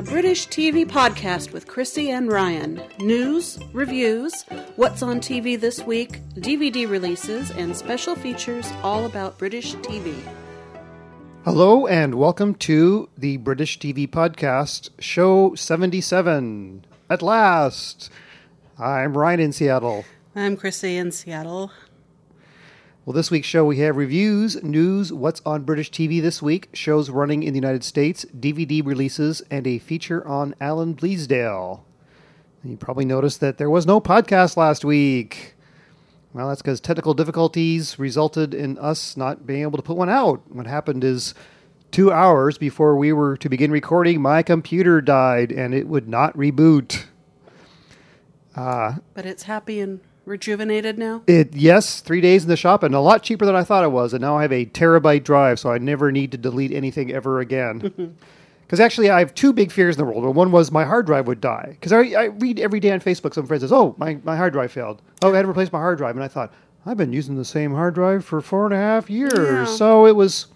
a British TV podcast with Chrissy and Ryan. News, reviews, what's on TV this week, DVD releases, and special features all about British TV. Hello and welcome to the British TV podcast, show 77. At last! I'm Ryan in Seattle. I'm Chrissy in Seattle. Well, this week's show we have reviews, news, what's on British TV this week, shows running in the United States, DVD releases, and a feature on Alan Bleasdale. You probably noticed that there was no podcast last week. Well, that's because technical difficulties resulted in us not being able to put one out. What happened is two hours before we were to begin recording, my computer died and it would not reboot. Uh, but it's happy and rejuvenated now? It yes, three days in the shop and a lot cheaper than I thought it was. And now I have a terabyte drive, so I never need to delete anything ever again. Because actually, I have two big fears in the world. One was my hard drive would die. Because I, I read every day on Facebook, some friend says, "Oh, my, my hard drive failed. Oh, I had to replace my hard drive." And I thought, I've been using the same hard drive for four and a half years, yeah. so it was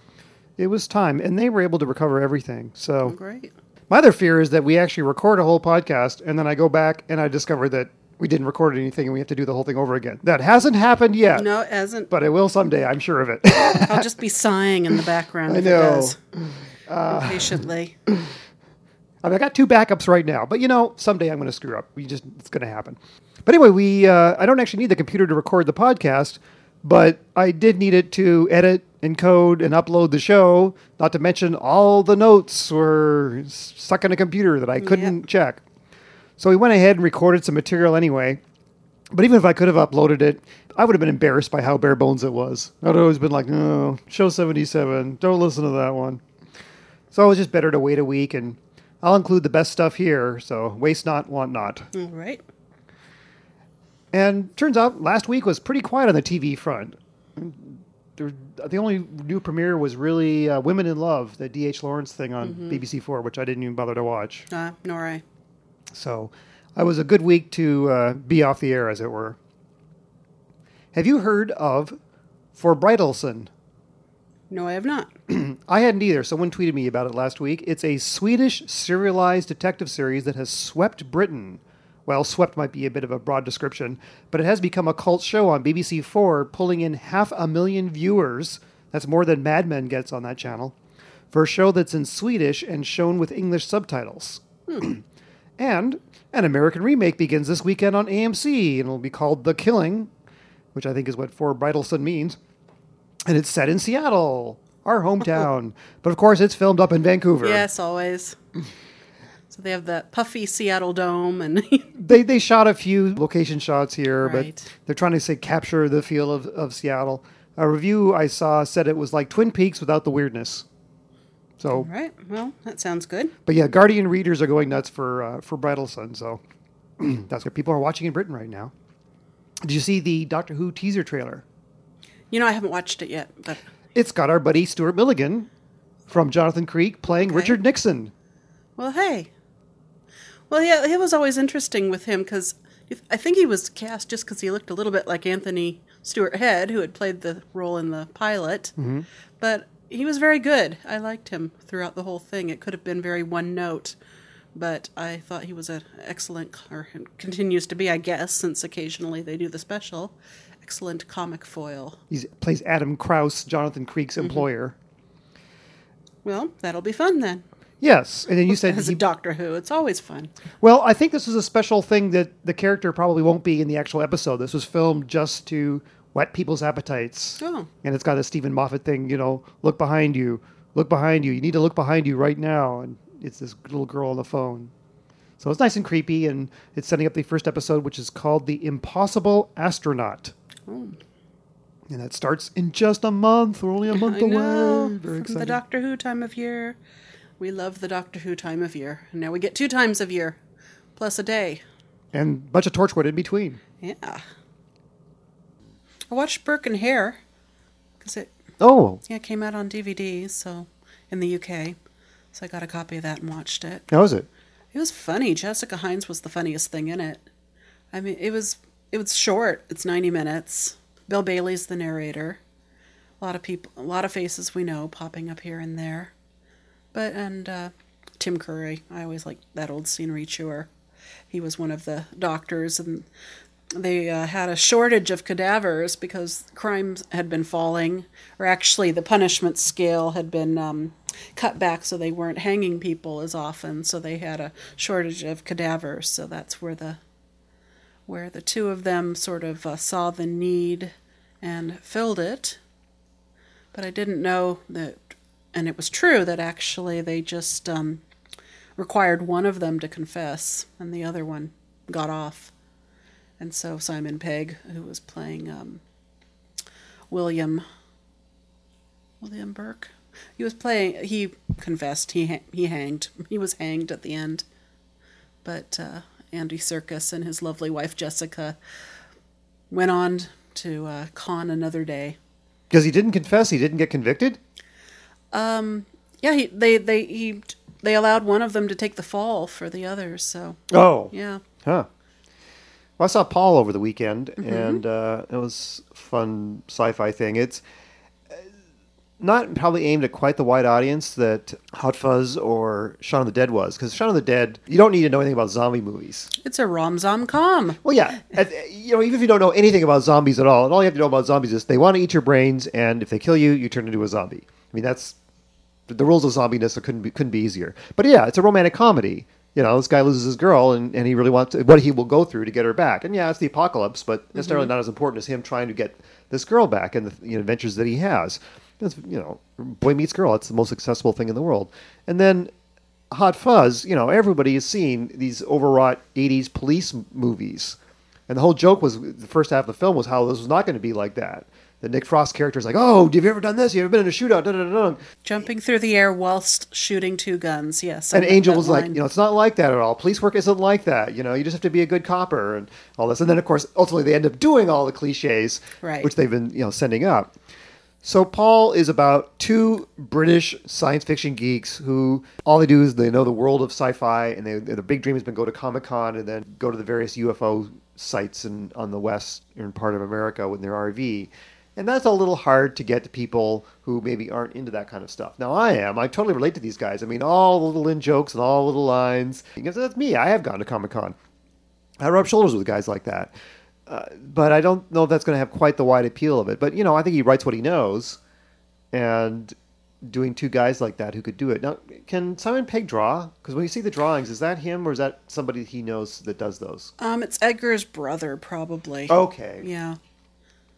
it was time, and they were able to recover everything. So oh, great. My other fear is that we actually record a whole podcast, and then I go back and I discover that we didn't record anything and we have to do the whole thing over again. That hasn't happened yet. No, it hasn't. But it will someday, I'm sure of it. I'll just be sighing in the background. I know. Uh, patiently. I, mean, I got two backups right now, but you know, someday I'm going to screw up. We just it's going to happen. But anyway, we uh, I don't actually need the computer to record the podcast, but I did need it to edit, encode, and upload the show. Not to mention all the notes were stuck in a computer that I couldn't yep. check. So we went ahead and recorded some material anyway. But even if I could have uploaded it, I would have been embarrassed by how bare bones it was. I'd always been like, no, show 77, don't listen to that one. So it was just better to wait a week, and I'll include the best stuff here, so waste not, want not. All right. And turns out last week was pretty quiet on the TV front. The only new premiere was really uh, Women in Love, the D.H. Lawrence thing on mm-hmm. BBC Four, which I didn't even bother to watch. Uh, nor I. So it was a good week to uh, be off the air, as it were. Have you heard of For Forbrydelsen? No, I have not. I hadn't either. Someone tweeted me about it last week. It's a Swedish serialized detective series that has swept Britain. Well, swept might be a bit of a broad description, but it has become a cult show on BBC Four, pulling in half a million viewers. That's more than Mad Men gets on that channel. For a show that's in Swedish and shown with English subtitles. Hmm. And an American remake begins this weekend on AMC, and it'll be called The Killing, which I think is what Forbrydelsen means. And it's set in Seattle, our hometown. but of course, it's filmed up in Vancouver. Yes, always. So they have the puffy Seattle dome, and they they shot a few location shots here, right. but they're trying to say capture the feel of, of Seattle. A review I saw said it was like Twin Peaks without the weirdness. So All right, well, that sounds good. But yeah, Guardian readers are going nuts for uh, Forbrydelsen, so that's what people are watching in Britain right now. Did you see the Doctor Who teaser trailer? You know, I haven't watched it yet, but it's got our buddy Stuart Milligan from Jonathan Creek playing okay. Richard Nixon. Well, hey. Well, yeah, it was always interesting with him because I think he was cast just because he looked a little bit like Anthony Stewart Head, who had played the role in the pilot. Mm-hmm. But he was very good. I liked him throughout the whole thing. It could have been very one note, but I thought he was an excellent, or continues to be, I guess, since occasionally they do the special. Excellent comic foil. He plays Adam Klaus, Jonathan Creek's mm-hmm. employer. Well, that'll be fun then. Yes, and then you said as he, a Doctor Who, it's always fun. Well, I think this is a special thing that the character probably won't be in the actual episode. This was filmed just to whet people's appetites. Oh. And it's got a Steven Moffat thing, you know, look behind you, look behind you. You need to look behind you right now. And it's this little girl on the phone. So it's nice and creepy, and it's setting up the first episode, which is called The Impossible Astronaut. Oh. And that starts in just a month. We're only a month I away. Know. Very From exciting. the Doctor Who time of year. We love the Doctor Who time of year. And now we get two times of year, plus a day. And a bunch of Torchwood in between. Yeah. I watched Burke and Hare because it oh yeah it came out on DVD so in the UK, so I got a copy of that and watched it. How was it? It was funny. Jessica Hynes was the funniest thing in it. I mean, it was it was short. It's ninety minutes. Bill Bailey's the narrator. A lot of people, a lot of faces we know popping up here and there, but and uh, Tim Curry. I always like that old scenery chewer. He was one of the doctors, and they uh, had a shortage of cadavers because crimes had been falling, or actually the punishment scale had been um, cut back, so they weren't hanging people as often. So they had a shortage of cadavers. So that's where the where the two of them sort of uh, saw the need and filled it. But I didn't know that, and it was true that actually they just um, required one of them to confess, and the other one got off. And so Simon Pegg, who was playing um, William William Burke, he was playing. He confessed. He ha- he hanged. He was hanged at the end. But uh, Andy Serkis and his lovely wife Jessica went on to uh, con another day. Because he didn't confess, he didn't get convicted. Um, yeah, he, they they he they allowed one of them to take the fall for the others. So Oh, yeah, huh. Well, I saw Paul over the weekend, Mm-hmm. and uh, it was a fun sci-fi thing. It's uh, not probably aimed at quite the wide audience that Hot Fuzz or Shaun of the Dead was, because Shaun of the Dead, you don't need to know anything about zombie movies. it's a rom zom com. Well, yeah, you know, even if you don't know anything about zombies at all, and all you have to know about zombies is they want to eat your brains, and if they kill you, you turn into a zombie. I mean, that's the rules of zombiness couldn't be couldn't be easier. But yeah, it's a romantic comedy. You know, this guy loses his girl, and, and he really wants to, what he will go through to get her back. And yeah, it's the apocalypse, but necessarily mm-hmm. not as important as him trying to get this girl back and the you know, adventures that he has. That's, you know, boy meets girl. It's the most accessible thing in the world. And then Hot Fuzz, you know, everybody has seen these overwrought 80s police movies. And the whole joke was the first half of the film was how this was not going to be like that. The Nick Frost character is like, oh, have you ever done this? You ever been in a shootout? Da, da, da, da. Jumping through the air whilst shooting two guns. Yes. And Angel was like, you know, it's not like that at all. Police work isn't like that. You know, you just have to be a good copper and all this. And then, of course, ultimately they end up doing all the cliches, Right. which they've been, you know, sending up. So Paul is about two British science fiction geeks who all they do is they know the world of sci-fi, and they, their big dream has been go to Comic Con and then go to the various UFO sites in, on the west western part of America with their RV. And that's a little hard to get to people who maybe aren't into that kind of stuff. Now I am. I totally relate to these guys. I mean, all the little in jokes and all the little lines. Because that's me. I have gone to Comic Con. I rub shoulders with guys like that. Uh, but I don't know if that's going to have quite the wide appeal of it. But, you know, I think he writes what he knows. And doing two guys like that who could do it. Now, can Simon Pegg draw? Because when you see the drawings, is that him or is that somebody he knows that does those? Um, it's Edgar's brother, probably. Okay. Yeah.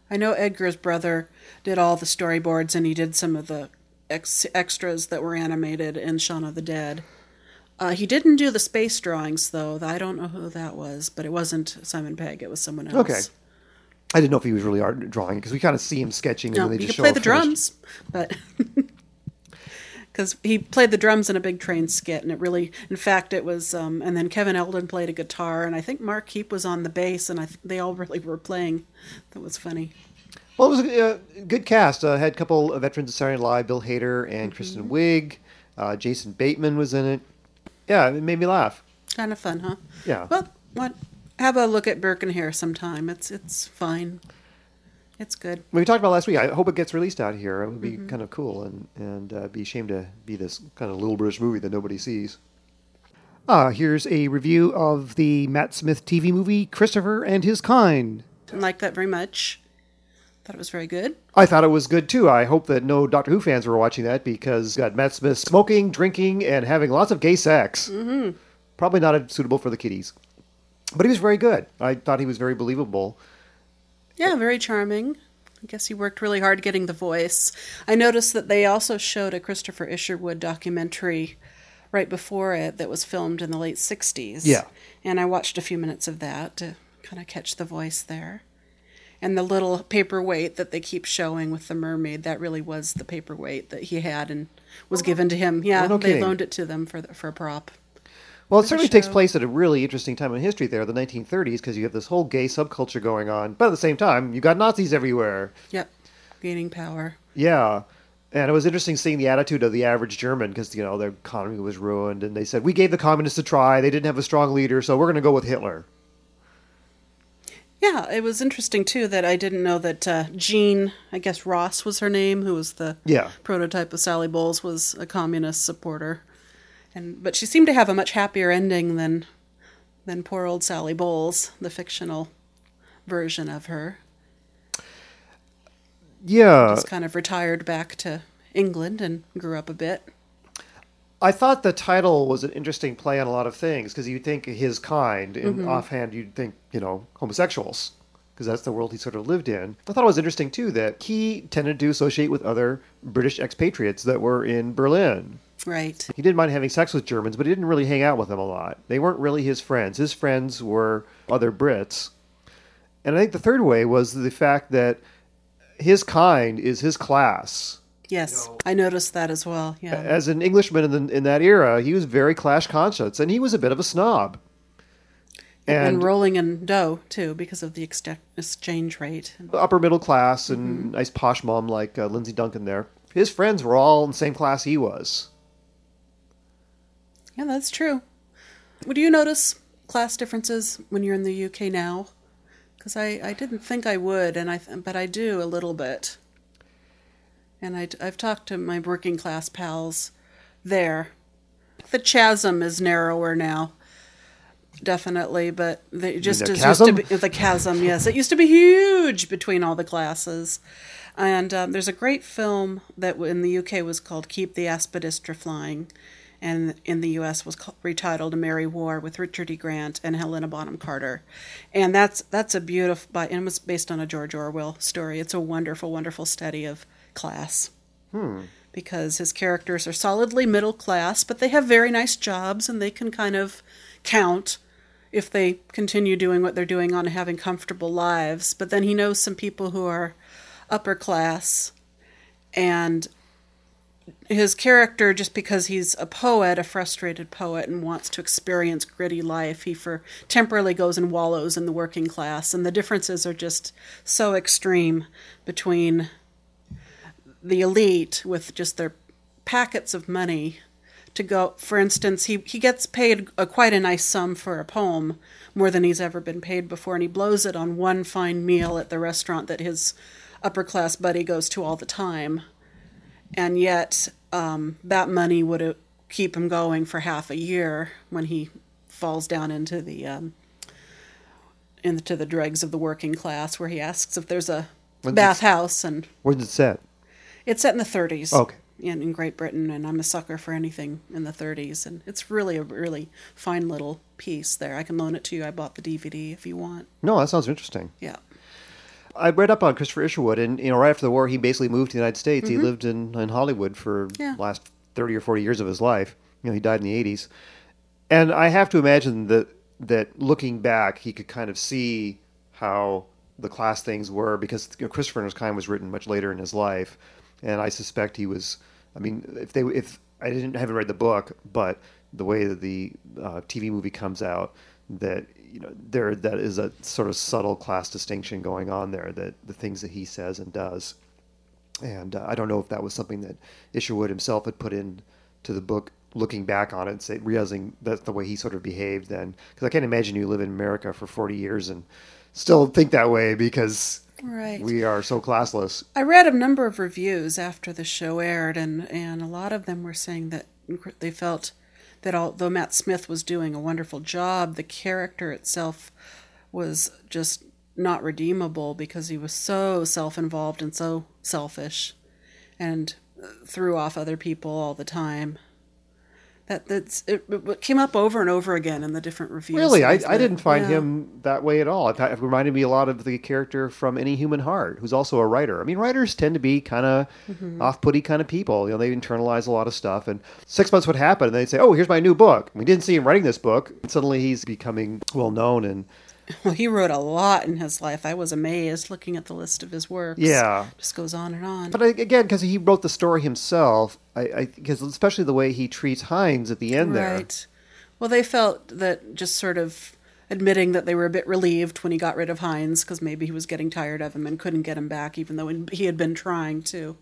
I know Edgar's brother did all the storyboards and he did some of the ex- extras that were animated in Shaun of the Dead. Uh, he didn't do the space drawings, though. I don't know who that was, but it wasn't Simon Pegg. It was someone else. Okay. I didn't know if he was really art drawing because we kind of see him sketching and No, then they he just show play the finished- drums, but because he played the drums in a big train skit, and it really, in fact, it was. Um, and then Kevin Eldon played a guitar, and I think Mark Heap was on the bass, and I th- they all really were playing. That was funny. Well, it was a uh, good cast. Uh, had a couple of veterans of Saturday Night Live, Bill Hader and Kristen Wiig. Uh, Jason Bateman was in it. Yeah, it made me laugh. Kind of fun, huh? Yeah. Well, what? Have a look at Burke and Hare sometime. It's it's fine. It's good. we talked about last week. I hope it gets released out here. It would be kind of cool and and uh, be a shame to be this kind of little British movie that nobody sees. Uh, here's a review of the Matt Smith TV movie Christopher and His Kind. Didn't like that very much. Thought it was very good. I thought it was good too. I hope that no Doctor Who fans were watching that because got Matt Smith smoking, drinking, and having lots of gay sex. Mm-hmm. Probably not suitable for the kiddies, but he was very good. I thought he was very believable. Yeah, very charming. I guess he worked really hard getting the voice. I noticed that they also showed a Christopher Isherwood documentary right before it that was filmed in the late 60s. Yeah. And I watched a few minutes of that to kind of catch the voice there. And the little paperweight that they keep showing with the mermaid, that really was the paperweight that he had and was given to him. Yeah, Oh, no they kidding. loaned it to them for the, for a prop. Well, it certainly takes place at a really interesting time in history there, the 1930s, because you have this whole gay subculture going on. But at the same time, you got Nazis everywhere. Yep. Gaining power. Yeah. And it was interesting seeing the attitude of the average German because, you know, their economy was ruined. And they said, we gave the communists a try. They didn't have a strong leader, so we're going to go with Hitler. Yeah, it was interesting too that I didn't know that uh, Jean, I guess Ross was her name, who was the Yeah. prototype of Sally Bowles, was a communist supporter. And but she seemed to have a much happier ending than than poor old Sally Bowles, the fictional version of her. Yeah, Just kind of retired back to England and grew up a bit. I thought the title was an interesting play on a lot of things because you'd think his kind, and Mm-hmm. offhand you'd think you know homosexuals because that's the world he sort of lived in. I thought it was interesting too that he tended to associate with other British expatriates that were in Berlin. Right. He didn't mind having sex with Germans, but he didn't really hang out with them a lot. They weren't really his friends. His friends were other Brits. And I think the third way was the fact that his kind is his class. Yes, I noticed that as well. Yeah. As an Englishman in, the, in that era, he was very class conscious, and he was a bit of a snob. and, And rolling in dough too because of the exte- exchange rate. upper middle class and nice posh mom like uh, Lindsay Duncan there. His friends were all in the same class he was. Yeah, that's true. Would you notice class differences when you're in the UK now? Because I, I didn't think I would, and I th- but I do a little bit. And I, I've talked to my working class pals there. The chasm is narrower now, definitely, but the, just the is used to chasm? be the chasm. Yes, it used to be huge between all the classes. And um, there's a great film that in the UK was called "Keep the Aspidistra Flying," and in the U.S. was retitled "A Merry War" with Richard E. Grant and Helena Bonham Carter, and that's that's a beautiful. By, and it was based on a George Orwell story. It's a wonderful, wonderful study of class. Hmm. Because his characters are solidly middle class, but they have very nice jobs and they can kind of count if they continue doing what they're doing on having comfortable lives. But then he knows some people who are upper class and his character just because he's a poet a frustrated poet and wants to experience gritty life he for temporarily goes and wallows in the working class. And the differences are just so extreme between the elite with just their packets of money to go for instance he, he gets paid a, quite a nice sum for a poem more than he's ever been paid before and he blows it on one fine meal at the restaurant that his upper class buddy goes to all the time and yet um, that money would uh, keep him going for half a year when he falls down into the um, into the dregs of the working class where he asks if there's a When's bathhouse and Where's it set? it's set in the 30s. Okay. In, in Great Britain, and I'm a sucker for anything in the 30s, and it's really a really fine little piece there. I can loan it to you. I bought the DVD if you want. No, that sounds interesting. Yeah. I read up on Christopher Isherwood, and you know, right after the war, he basically moved to the United States. He lived in, in Hollywood for Mm-hmm. Yeah. the last thirty or forty years of his life. You know, he died in the eighties, and I have to imagine that that looking back, he could kind of see how the class things were because you know, Christopher Kind was written much later in his life, and I suspect he was. I mean, if they if I didn't haven't read the book, but the way that the uh, TV movie comes out, that you know there that is a sort of subtle class distinction going on there. That the things that he says and does, and uh, I don't know if that was something that Isherwood himself had put in to the book, looking back on it, and say, realizing that's the way he sort of behaved then. Because I can't imagine you live in America for forty years and still think that way because Right. we are so classless. I read a number of reviews after the show aired, and, and a lot of them were saying that they felt that although Matt Smith was doing a wonderful job, the character itself was just not redeemable because he was so self involved and so selfish and threw off other people all the time. That that's it, it came up over and over again in the different reviews. Really, I, I didn't find Yeah. him that way at all. It it reminded me a lot of the character from Any Human Heart, who's also a writer. I mean, writers tend to be kind of Mm-hmm. off-putty kind of people. You know, they internalize a lot of stuff. And six months would happen, and they'd say, "Oh, here's my new book." We didn't see him writing this book. And suddenly, he's becoming well known, and Well, he wrote a lot in his life. I was amazed looking at the list of his works. Yeah. just goes on and on. but I, again, because he wrote the story himself, I because especially the way he treats Heinz at the end there. Right. Well, they felt that just sort of admitting that they were a bit relieved when he got rid of Heinz because maybe he was getting tired of him and couldn't get him back, even though he had been trying to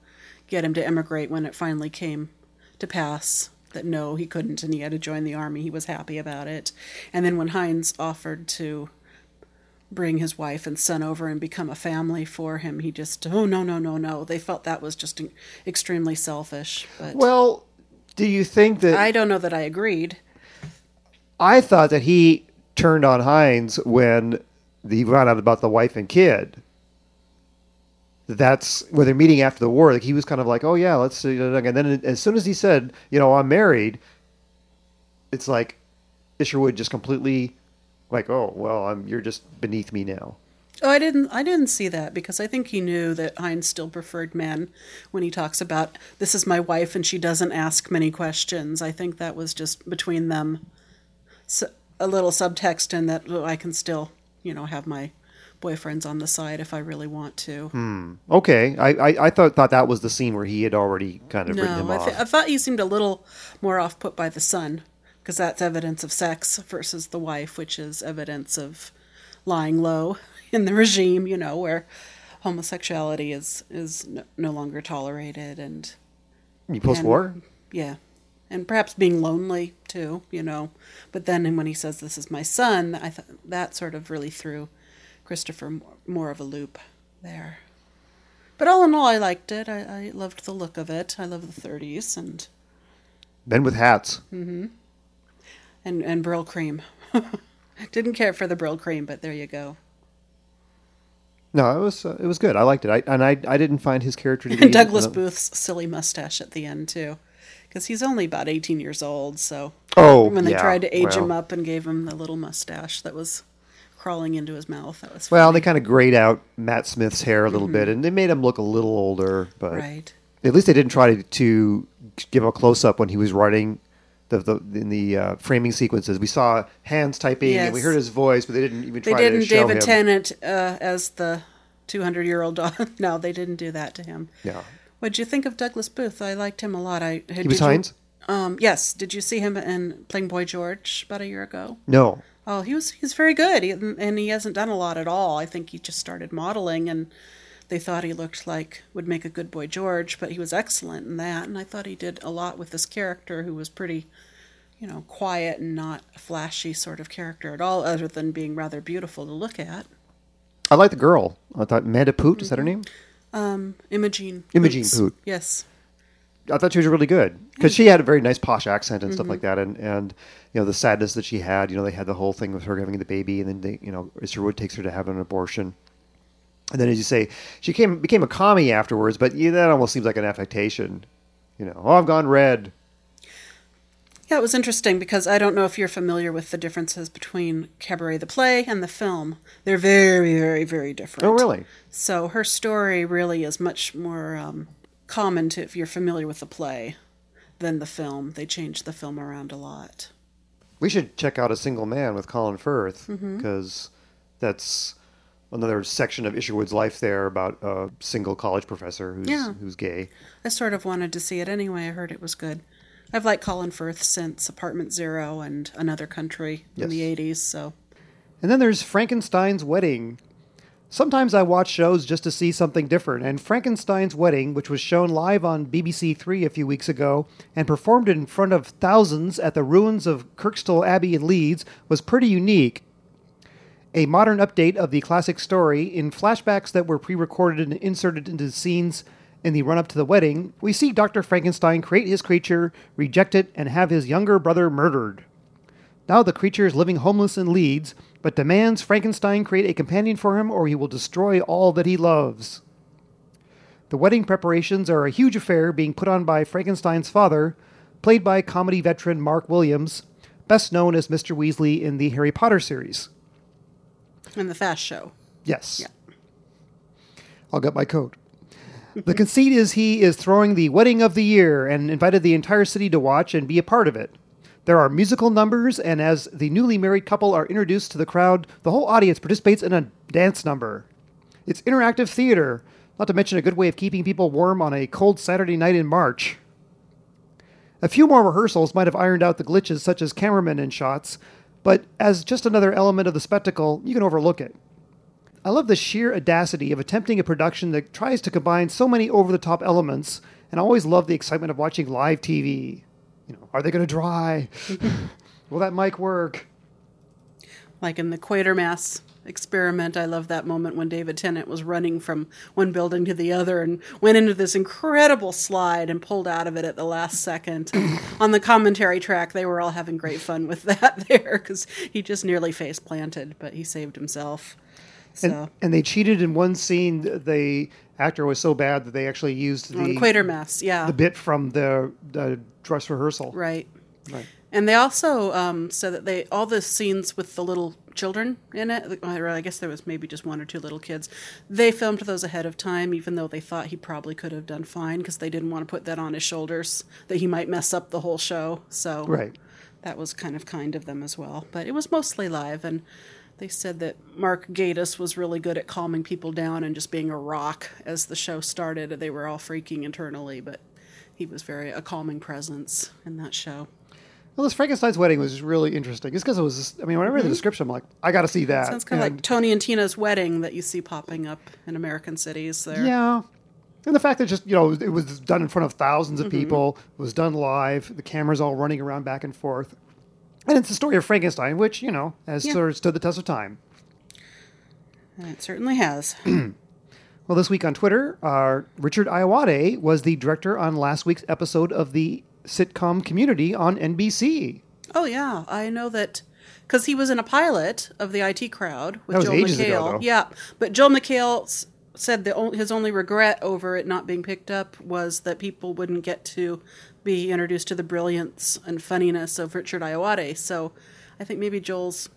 get him to emigrate when it finally came to pass. That no, he couldn't, and he had to join the army. He was happy about it. And then when Heinz offered to bring his wife and son over and become a family for him, he just, oh, no, no, no, no. They felt that was just extremely selfish. But Well, Do you think that I don't know that I agreed. I thought that he turned on Heinz when he found out about the wife and kid. That's when they're meeting after the war. Like he was kind of like, "Oh yeah, let's." see," And then as soon as he said, "You know, I'm married," it's like Isherwood just completely like, "Oh well, I'm you're just beneath me now." Oh, I didn't. I didn't see that because I think he knew that Heinz still preferred men when he talks about this is my wife and she doesn't ask many questions. I think that was just between them, so, a little subtext in that oh, I can still, you know, have my boyfriends on the side if I really want to. Hmm. Okay, I I, I thought thought that was the scene where he had already kind of written him No, I, off. I thought he seemed a little more off put by the son because that's evidence of sex versus the wife, which is evidence of lying low in the regime. You know, where homosexuality is is no, longer tolerated, and you Post war. yeah, and perhaps being lonely too. You know, but then when he says this is my son, I thought that sort of really threw Christopher more, more of a loop there. But all in all, I liked it. I, I loved the look of it. I love the 30s and Men with hats. Mm-hmm. And and Brylcreem. Didn't care for the Brylcreem, but there you go. No, it was uh, it was good. I liked it. I, and I I didn't find his character to be And Douglas Booth's silly mustache at the end too, because he's only about 18 years old. So Oh, when they yeah, tried to age well. him up and gave him the little mustache that was crawling into his mouth, that was Well, they kind of grayed out Matt Smith's hair a little bit, and they made him look a little older. But Mm-hmm. right. at least they didn't try to, to give him a close up when he was writing the, the in the uh, framing sequences. We saw hands typing, and we heard his voice, but they didn't even They try didn't to show David him. Tennant uh, as the 200 year old dog. no, they didn't do that to him. Yeah, What'd you think of Douglas Booth? I liked him a lot. I he was Heinz. Um, yes. Did you see him in playing Boy George about a year ago? No, Oh, he was he's very good, he, and he hasn't done a lot at all. I think he just started modeling, and they thought he looked like would make a good Boy George, but he was excellent in that. And I thought he did a lot with this character, who was pretty, you know, quiet and not a flashy sort of character at all, other than being rather beautiful to look at. I like the girl. I thought Amanda Poot is that her name? Um, Imogen. Imogen Poots. Poot. Yes. I thought she was really good because she had a very nice posh accent and Mm-hmm. stuff like that, and and you know the sadness that she had. You know, they had the whole thing with her having the baby, and then they, you know, Isherwood takes her to have an abortion, and then as you say, she came became a commie afterwards, but yeah, that almost seems like an affectation. You know, oh, I've gone red. Yeah, it was interesting because I don't know if you're familiar with the differences between Cabaret the play and the film. They're very, very, very different. Oh, really? So her story really is much more um, common to if you're familiar with the play than the film. They changed the film around a lot. We should check out a single man with Colin Firth Mm-hmm. because that's another section of Isherwood's life there about a single college professor who's Yeah. who's gay. I sort of wanted to see it anyway. I heard it was good. I've liked Colin Firth since Apartment Zero and Another Country in the 80s, so And then there's Frankenstein's Wedding. Sometimes I watch shows just to see something different, and Frankenstein's Wedding, which was shown live on BBC Three a few weeks ago and performed in front of thousands at the ruins of Kirkstall Abbey in Leeds, was pretty unique. A modern update of the classic story in flashbacks that were pre recorded and inserted into scenes in the run up to the wedding, we see Dr. Frankenstein create his creature, reject it, and have his younger brother murdered. Now the creature is living homeless in Leeds, but demands Frankenstein create a companion for him or he will destroy all that he loves. The wedding preparations are a huge affair being put on by Frankenstein's father, played by comedy veteran Mark Williams, best known as Mr. Weasley in the Harry Potter series. In the Fast Show. Yes. Yeah. I'll get my coat. the conceit is he is throwing the wedding of the year and invited the entire city to watch and be a part of it. There are musical numbers, and as the newly married couple are introduced to the crowd, the whole audience participates in a dance number. It's interactive theater, not to mention a good way of keeping people warm on a cold Saturday night in March. A few more rehearsals might have ironed out the glitches, such as cameramen in shots, but as just another element of the spectacle, you can overlook it. I love the sheer audacity of attempting a production that tries to combine so many over the top elements, and I always love the excitement of watching live TV. You know, are they going to dry? Will that mic work? Like in the Quatermass experiment, I love that moment when David Tennant was running from one building to the other and went into this incredible slide and pulled out of it at the last second. And on the commentary track, they were all having great fun with that there because he just nearly face planted, but he saved himself. So. And, and they cheated in one scene. The actor was so bad that they actually used the, on Quatermass, yeah. the bit from the, the dress rehearsal. Right. Right. And they also um, said that they all the scenes with the little children in it, or I guess there was maybe just one or two little kids. They filmed those ahead of time, even though they thought he probably could have done fine because they didn't want to put that on his shoulders that he might mess up the whole show. So Right. that was kind of kind of them as well. But it was mostly live, and they said that Mark Gatiss was really good at calming people down and just being a rock as the show started. They were all freaking internally, but he was very a calming presence in that show. Well, this Frankenstein's wedding was really interesting. Just because it was, I mean, when I read the description, I'm like, I got to see that. Mm-hmm. Sounds kind of like Tony and Tina's wedding that you see popping up in American cities there. Yeah. And the fact that just, you know, it was done in front of thousands Mm-hmm. of people, it was done live, the cameras all running around back and forth. And it's the story of Frankenstein, which, you know, has Yeah. sort of stood the test of time. And it certainly has. Well, this week on Twitter, uh, Richard Ayoade was the director on last week's episode of the sitcom Community on NBC. oh yeah, I know that because he was in a pilot of the IT Crowd with That Joel McHale. ago. Yeah, but Joel McHale s- said the his only regret over it not being picked up was that people wouldn't get to be introduced to the brilliance and funniness of Richard Ayoade. So I think maybe Joel's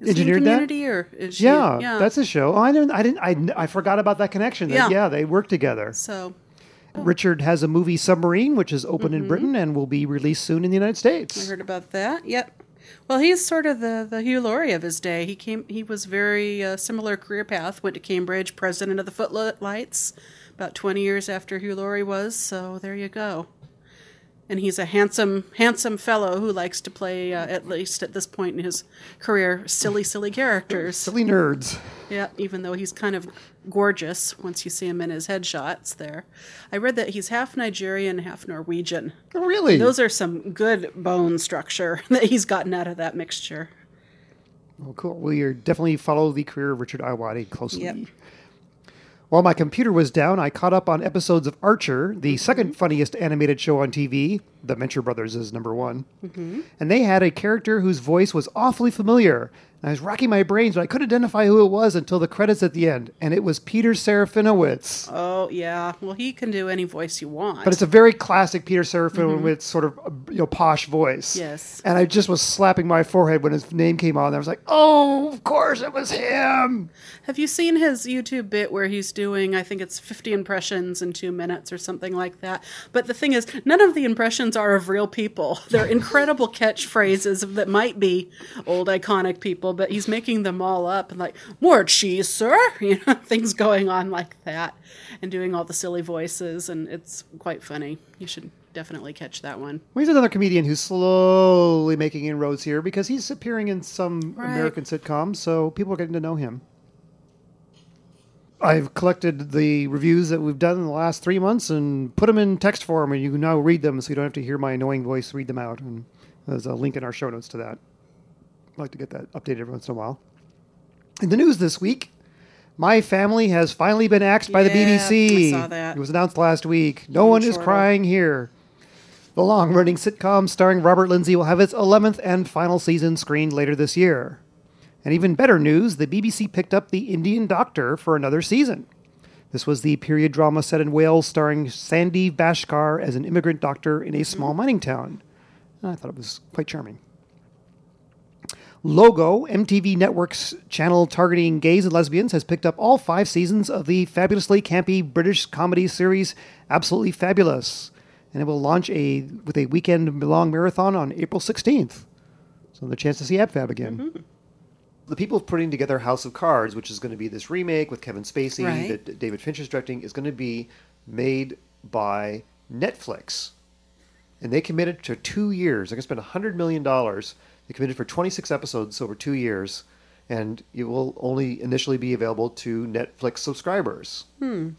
is he in Engineered that? community or is she, Yeah, yeah that's a show. Oh, I didn't, I didn't, I, I forgot about that connection. That, Yeah. yeah, they work together. so Richard has a movie Submarine, which is open Mm-hmm. in Britain and will be released soon in the United States. I heard about that. Yep. Well, he's sort of the the Hugh Laurie of his day. He came. He was very uh, similar career path. Went to Cambridge, president of the Footlights, about twenty years after Hugh Laurie was. So there you go. And he's a handsome, handsome fellow who likes to play, uh, at least at this point in his career, silly, silly characters. Silly nerds. Yeah, even though he's kind of gorgeous once you see him in his headshots there. I read that he's half Nigerian, half Norwegian. Oh, really? Those are some good bone structure that he's gotten out of that mixture. Well, cool. We are definitely follow the career of Richard Ayoade closely. Yep. While my computer was down, I caught up on episodes of Archer, the second funniest animated show on TV. The Venture Brothers is number one. Mm-hmm. And they had a character whose voice was awfully familiar. And I was racking my brains, but I couldn't identify who it was until the credits at the end. And it was Peter Serafinowicz. Oh yeah, well he can do any voice you want. But it's a very classic Peter Serafinowicz sort of you know posh voice. Mm-hmm. Yes. And I just was slapping my forehead when his name came on. I was like, "Oh, of course it was him." Have you seen his YouTube bit where he's doing? I think it's fifty impressions in two minutes or something like that. But the thing is, none of the impressions are of real people. They're incredible catchphrases that might be old iconic people, but he's making them all up and like more cheese, sir. You know, things going on like that, and doing all the silly voices, and it's quite funny. You should definitely catch that one. Well, he's another comedian who's slowly making inroads here because he's appearing in some Right. American sitcoms, so people are getting to know him. I've collected the reviews that we've done in the last three months and put them in text form, and you can now read them so you don't have to hear my annoying voice read them out. And there's a link in our show notes to that. I like to get that updated every once in a while. In the news this week, my family has finally been axed by the Yeah, BBC. I saw that. It was announced last week. No one is Shorter. crying here. The long running sitcom starring Robert Lindsay will have its 11th and final season screened later this year. And even better news the BBC picked up The Indian Doctor for another season. This was the period drama set in Wales starring Sanjeev Bhaskar as an immigrant doctor in a small mm-hmm. mining town. And I thought it was quite charming. Logo, MTV Network's channel targeting gays and lesbians, has picked up all five seasons of the fabulously campy British comedy series Absolutely Fabulous, and it will launch a with a weekend-long marathon on April 16th. So the chance to see AbFab again. Mm-hmm. The people putting together House of Cards, which is going to be this remake with Kevin Spacey Right. that David Finch is directing, is going to be made by Netflix and they committed to two years. They're going to spend hundred million dollars. They committed for twenty six episodes over two years, and it will only initially be available to Netflix subscribers. Hmm.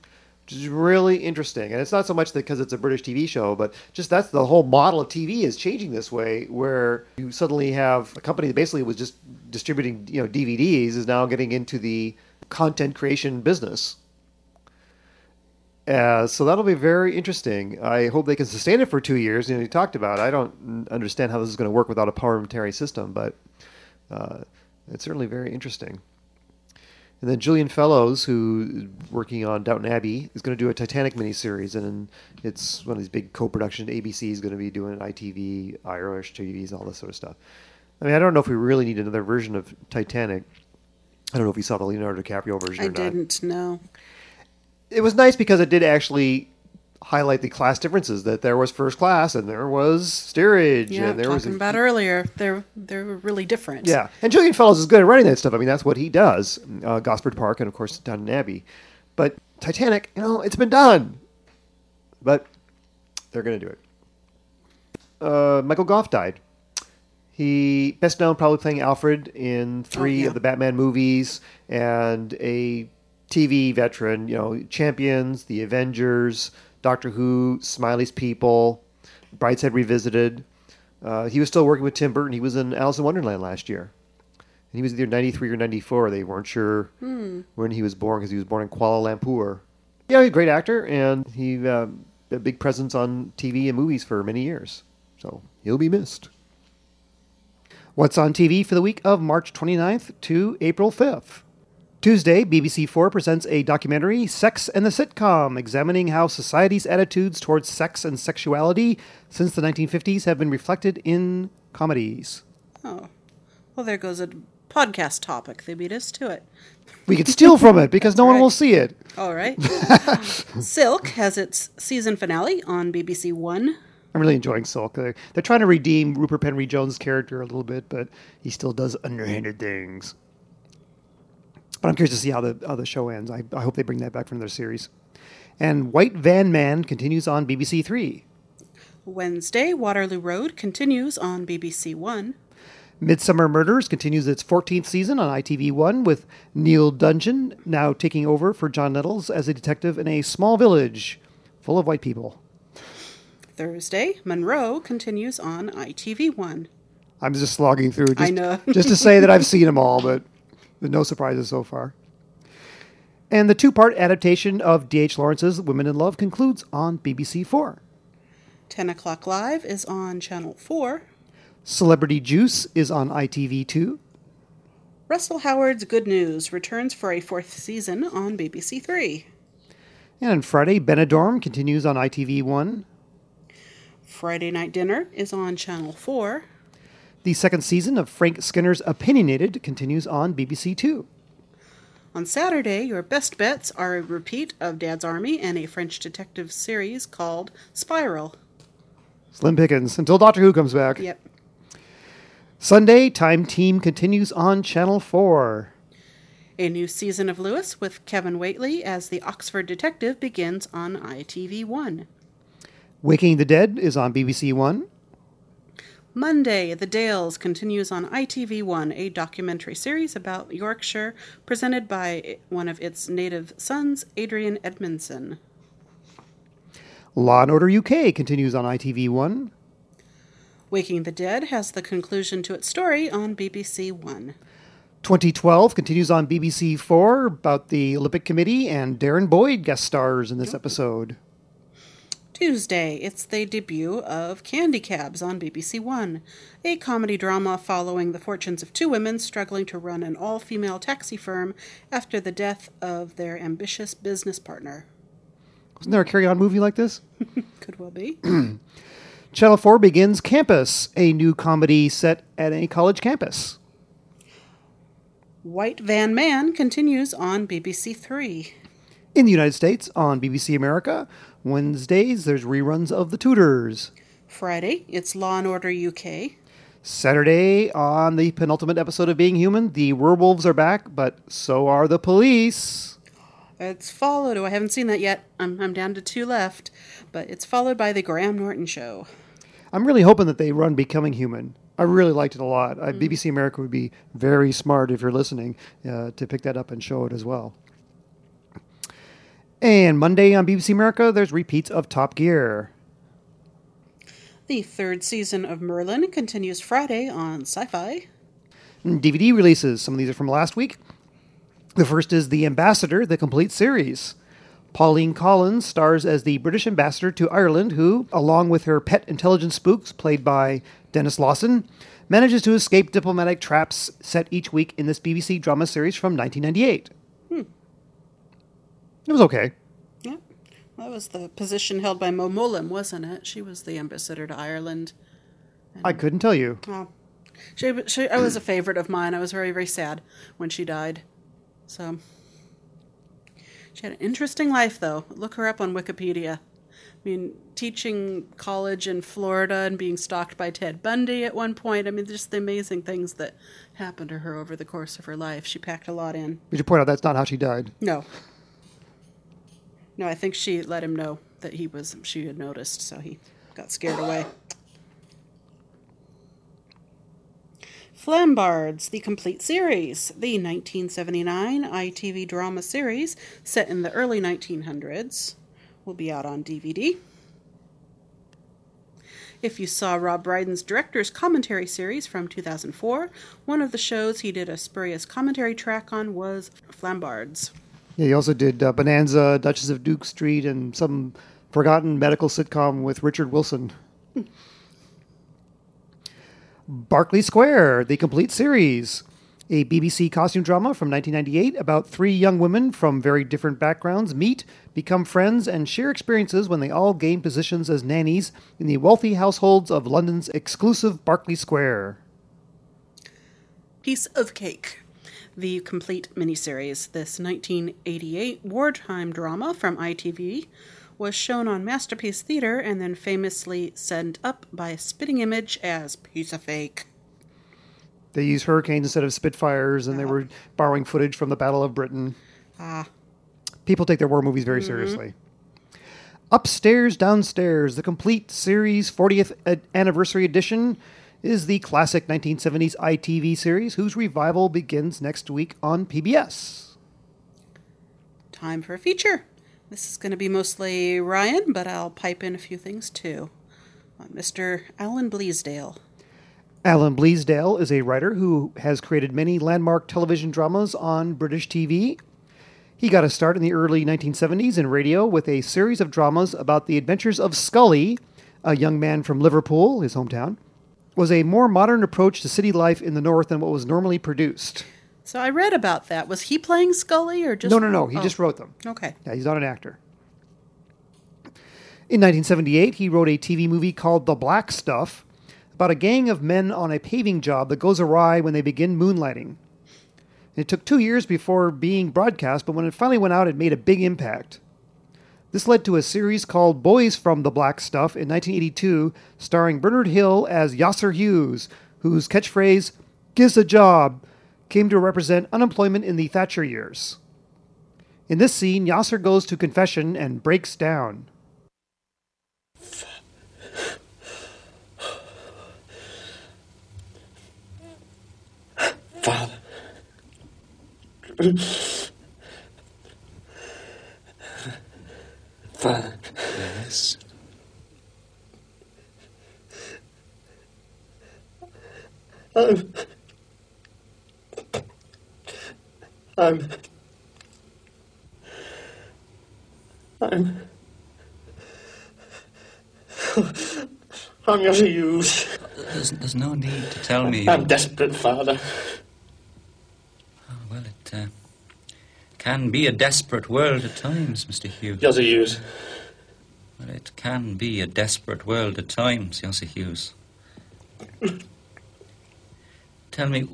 Is really interesting, and it's not so much because it's a British TV show, but just that's the whole model of TV is changing this way, where you suddenly have a company that basically was just distributing you know DVDs is now getting into the content creation business. Uh, so that'll be very interesting. I hope they can sustain it for two years. You know, you talked about. I don't understand how this is going to work without a parliamentary system, but uh, it's certainly very interesting. And then Julian Fellowes, who working on Downton Abbey, is going to do a Titanic miniseries, and it's one of these big co-production. ABC is going to be doing it ITV, Irish TVs, all this sort of stuff. I mean, I don't know if we really need another version of Titanic. I don't know if you saw the Leonardo DiCaprio version I didn't know. It was nice because it did actually highlight the class differences that there was first class and there was steerage Yeah, and there was talking a- about earlier, they're they're really different. Yeah, and Julian Fellowes is good at writing that stuff. I mean, that's what he does. Uh, Gosford Park and of course Downton Abbey. But Titanic, you know, it's been done. But they're going to do it. Uh, Michael Gough died. He best known probably playing Alfred in three yeah. of the Batman movies and a TV veteran. You know, Champions, The Avengers, Doctor Who, Smiley's People, Brideshead Revisited. Uh, he was still working with Tim Burton. He was in Alice in Wonderland last year. And he was either 93 or 94. They weren't sure when he was born because he was born in Kuala Lumpur. Yeah, he's a great actor, and he uh, a big presence on TV and movies for many years. So he'll be missed. What's on TV for the week of March 29th to April 5th? Tuesday, BBC Four presents a documentary, Sex and the Sitcom, examining how society's attitudes towards sex and sexuality since the 1950s have been reflected in comedies. Oh, well, there goes a podcast topic. They beat us to it. We could steal from it because no one will see it. All right. Silk has its season finale on BBC One. I'm really enjoying Silk. They're, they're trying to redeem Rupert Penry Jones' character a little bit, but he still does underhanded things. But I'm curious to see how the how the show ends. I, I hope they bring that back for another series. And White Van Man continues on BBC Three. Wednesday, Waterloo Road continues on BBC One. Midsummer Murders continues its 14th season on ITV1 with Neil Dudgeon now taking over for John Nettles as a detective in a small village full of white people. Thursday, Monroe continues on ITV One. I'm just slogging through just, I know. just to say that I've seen them all, but no surprises so far. And the two part adaptation of D.H. Lawrence's Women in Love concludes on BBC Four. 10 o'clock live is on Channel 4. Celebrity Juice is on ITV2. Russell Howard's Good News returns for a fourth season on BBC Three. And on Friday, Benidorm continues on ITV1. Friday Night Dinner is on Channel 4. The second season of Frank Skinner's Opinionated continues on BBC Two. On Saturday, your best bets are a repeat of Dad's Army and a French detective series called Spiral. Slim Pickens until Doctor Who comes back. Yep. Sunday, Time Team continues on Channel 4. A new season of Lewis with Kevin Whately as the Oxford detective begins on ITV1. Waking the Dead is on BBC One. Monday, The Dales continues on ITV1, a documentary series about Yorkshire presented by one of its native sons, Adrian Edmondson. Law and Order UK continues on ITV One. Waking the Dead has the conclusion to its story on BBC One. 2012 continues on BBC Four about the Olympic Committee, and Darren Boyd guest stars in this episode. Tuesday, it's the debut of Candy Cabs on BBC One, a comedy drama following the fortunes of two women struggling to run an all female taxi firm after the death of their ambitious business partner. Wasn't there a Carry On movie like this? Could well be. Channel 4 begins Campus, a new comedy set at a college campus. White Van Man continues on BBC Three. In the United States, on BBC America, Wednesdays there's reruns of The Tudors. Friday, it's Law and Order UK. Saturday, on the penultimate episode of Being Human, the werewolves are back, but so are the police. It's followed. Oh, I haven't seen that yet. I'm, I'm down to two left, but it's followed by the Graham Norton Show. I'm really hoping that they run Becoming Human. I really liked it a lot. Uh, BBC America would be very smart if you're listening uh, to pick that up and show it as well. And Monday on BBC America, there's repeats of Top Gear. The third season of Merlin continues Friday on Sci Fi. DVD releases. Some of these are from last week. The first is The Ambassador, the complete series. Pauline Collins stars as the British ambassador to Ireland, who, along with her pet intelligence spooks, played by Denis Lawson, manages to escape diplomatic traps set each week in this BBC drama series from 1998. It was okay. Yeah. That was the position held by Mo Mowlam, wasn't it? She was the ambassador to Ireland. I couldn't tell you. Oh. She, she, I was a favorite of mine. I was very, very sad when she died. So. She had an interesting life, though. Look her up on Wikipedia. I mean, teaching college in Florida and being stalked by Ted Bundy at one point. I mean, just the amazing things that happened to her over the course of her life. She packed a lot in. Did you point out that's not how she died? No. No, I think she let him know that he was she had noticed, so he got scared away. Flambards, the complete series, the 1979 ITV drama series set in the early 1900s, will be out on DVD. If you saw Rob Brydon's director's commentary series from 2004, one of the shows he did a spurious commentary track on was Flambards. Yeah, he also did uh, Bonanza, Duchess of Duke Street, and some forgotten medical sitcom with Richard Wilson. Berkeley Square, the complete series, a BBC costume drama from 1998 about three young women from very different backgrounds meet, become friends, and share experiences when they all gain positions as nannies in the wealthy households of London's exclusive Berkeley Square. Piece of Cake, the complete miniseries. This 1988 wartime drama from ITV was shown on Masterpiece Theater and then famously sent up by Spitting Image as Piece of Fake. They used hurricanes instead of Spitfires, and they were borrowing footage from the Battle of Britain. Ah. People take their war movies very seriously. Upstairs, Downstairs, the complete series 40th anniversary edition is the classic 1970s ITV series whose revival begins next week on PBS. Time for a feature. This is going to be mostly Ryan, but I'll pipe in a few things too. Uh, Mr. Alan Bleasdale. Alan Bleasdale is a writer who has created many landmark television dramas on British TV. He got a start in the early 1970s in radio with a series of dramas about the adventures of Scully, a young man from Liverpool, his hometown. Was a more modern approach to city life in the north than what was normally produced. So I read about that. Was he playing Scully or just No, no, no. He Oh, just wrote them. Okay. Yeah, he's not an actor. In 1978, he wrote a TV movie called The Black Stuff about a gang of men on a paving job that goes awry when they begin moonlighting. It took two years before being broadcast, but when it finally went out, it made a big impact. This led to a series called Boys from the Black Stuff in 1982, starring Bernard Hill as Yosser Hughes, whose catchphrase, gives a job, came to represent unemployment in the Thatcher years. In this scene, Yosser goes to confession and breaks down. Father. Father. Yes. I'm. I'm. I'm. I'm a use. There's, there's no need to tell me. I'm desperate, Father. Oh, well, it uh, can be a desperate world at times, Mr. Hughes. A use. Well, it can be a desperate world at times, Yosser Hughes. Tell me,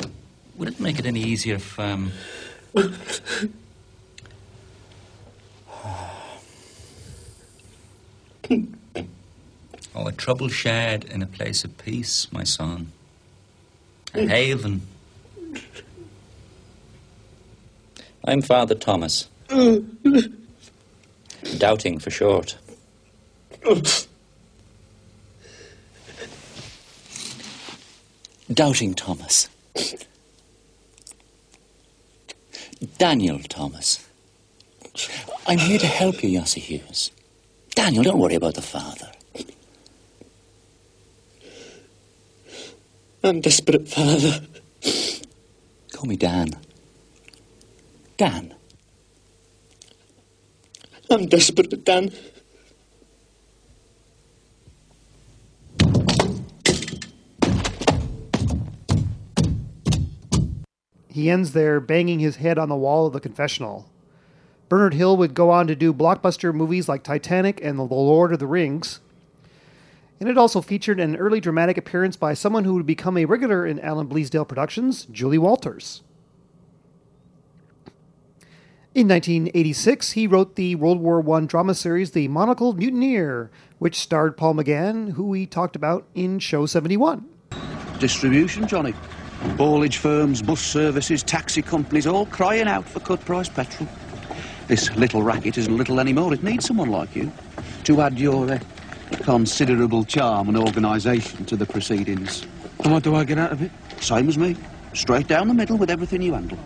would it make it any easier if, um... oh, a trouble shared in a place of peace, my son. A haven. I'm Father Thomas. Doubting for short. Doubting Thomas. Daniel Thomas. I'm here to help you, Yosser Hughes. Daniel, don't worry about the father. I'm desperate, Father. Call me Dan. Dan. I'm desperate, Dan. He ends there banging his head on the wall of the confessional. Bernard Hill would go on to do blockbuster movies like Titanic and The Lord of the Rings. And it also featured an early dramatic appearance by someone who would become a regular in Alan Bleasdale Productions, Julie Walters. In 1986, he wrote the World War I drama series The Monocled Mutineer, which starred Paul McGann, who we talked about in Show 71. Distribution, Johnny. Haulage firms, bus services, taxi companies, all crying out for cut price petrol. This little racket isn't little anymore. It needs someone like you to add your uh, considerable charm and organisation to the proceedings. And what do I get out of it? Same as me. Straight down the middle with everything you handle.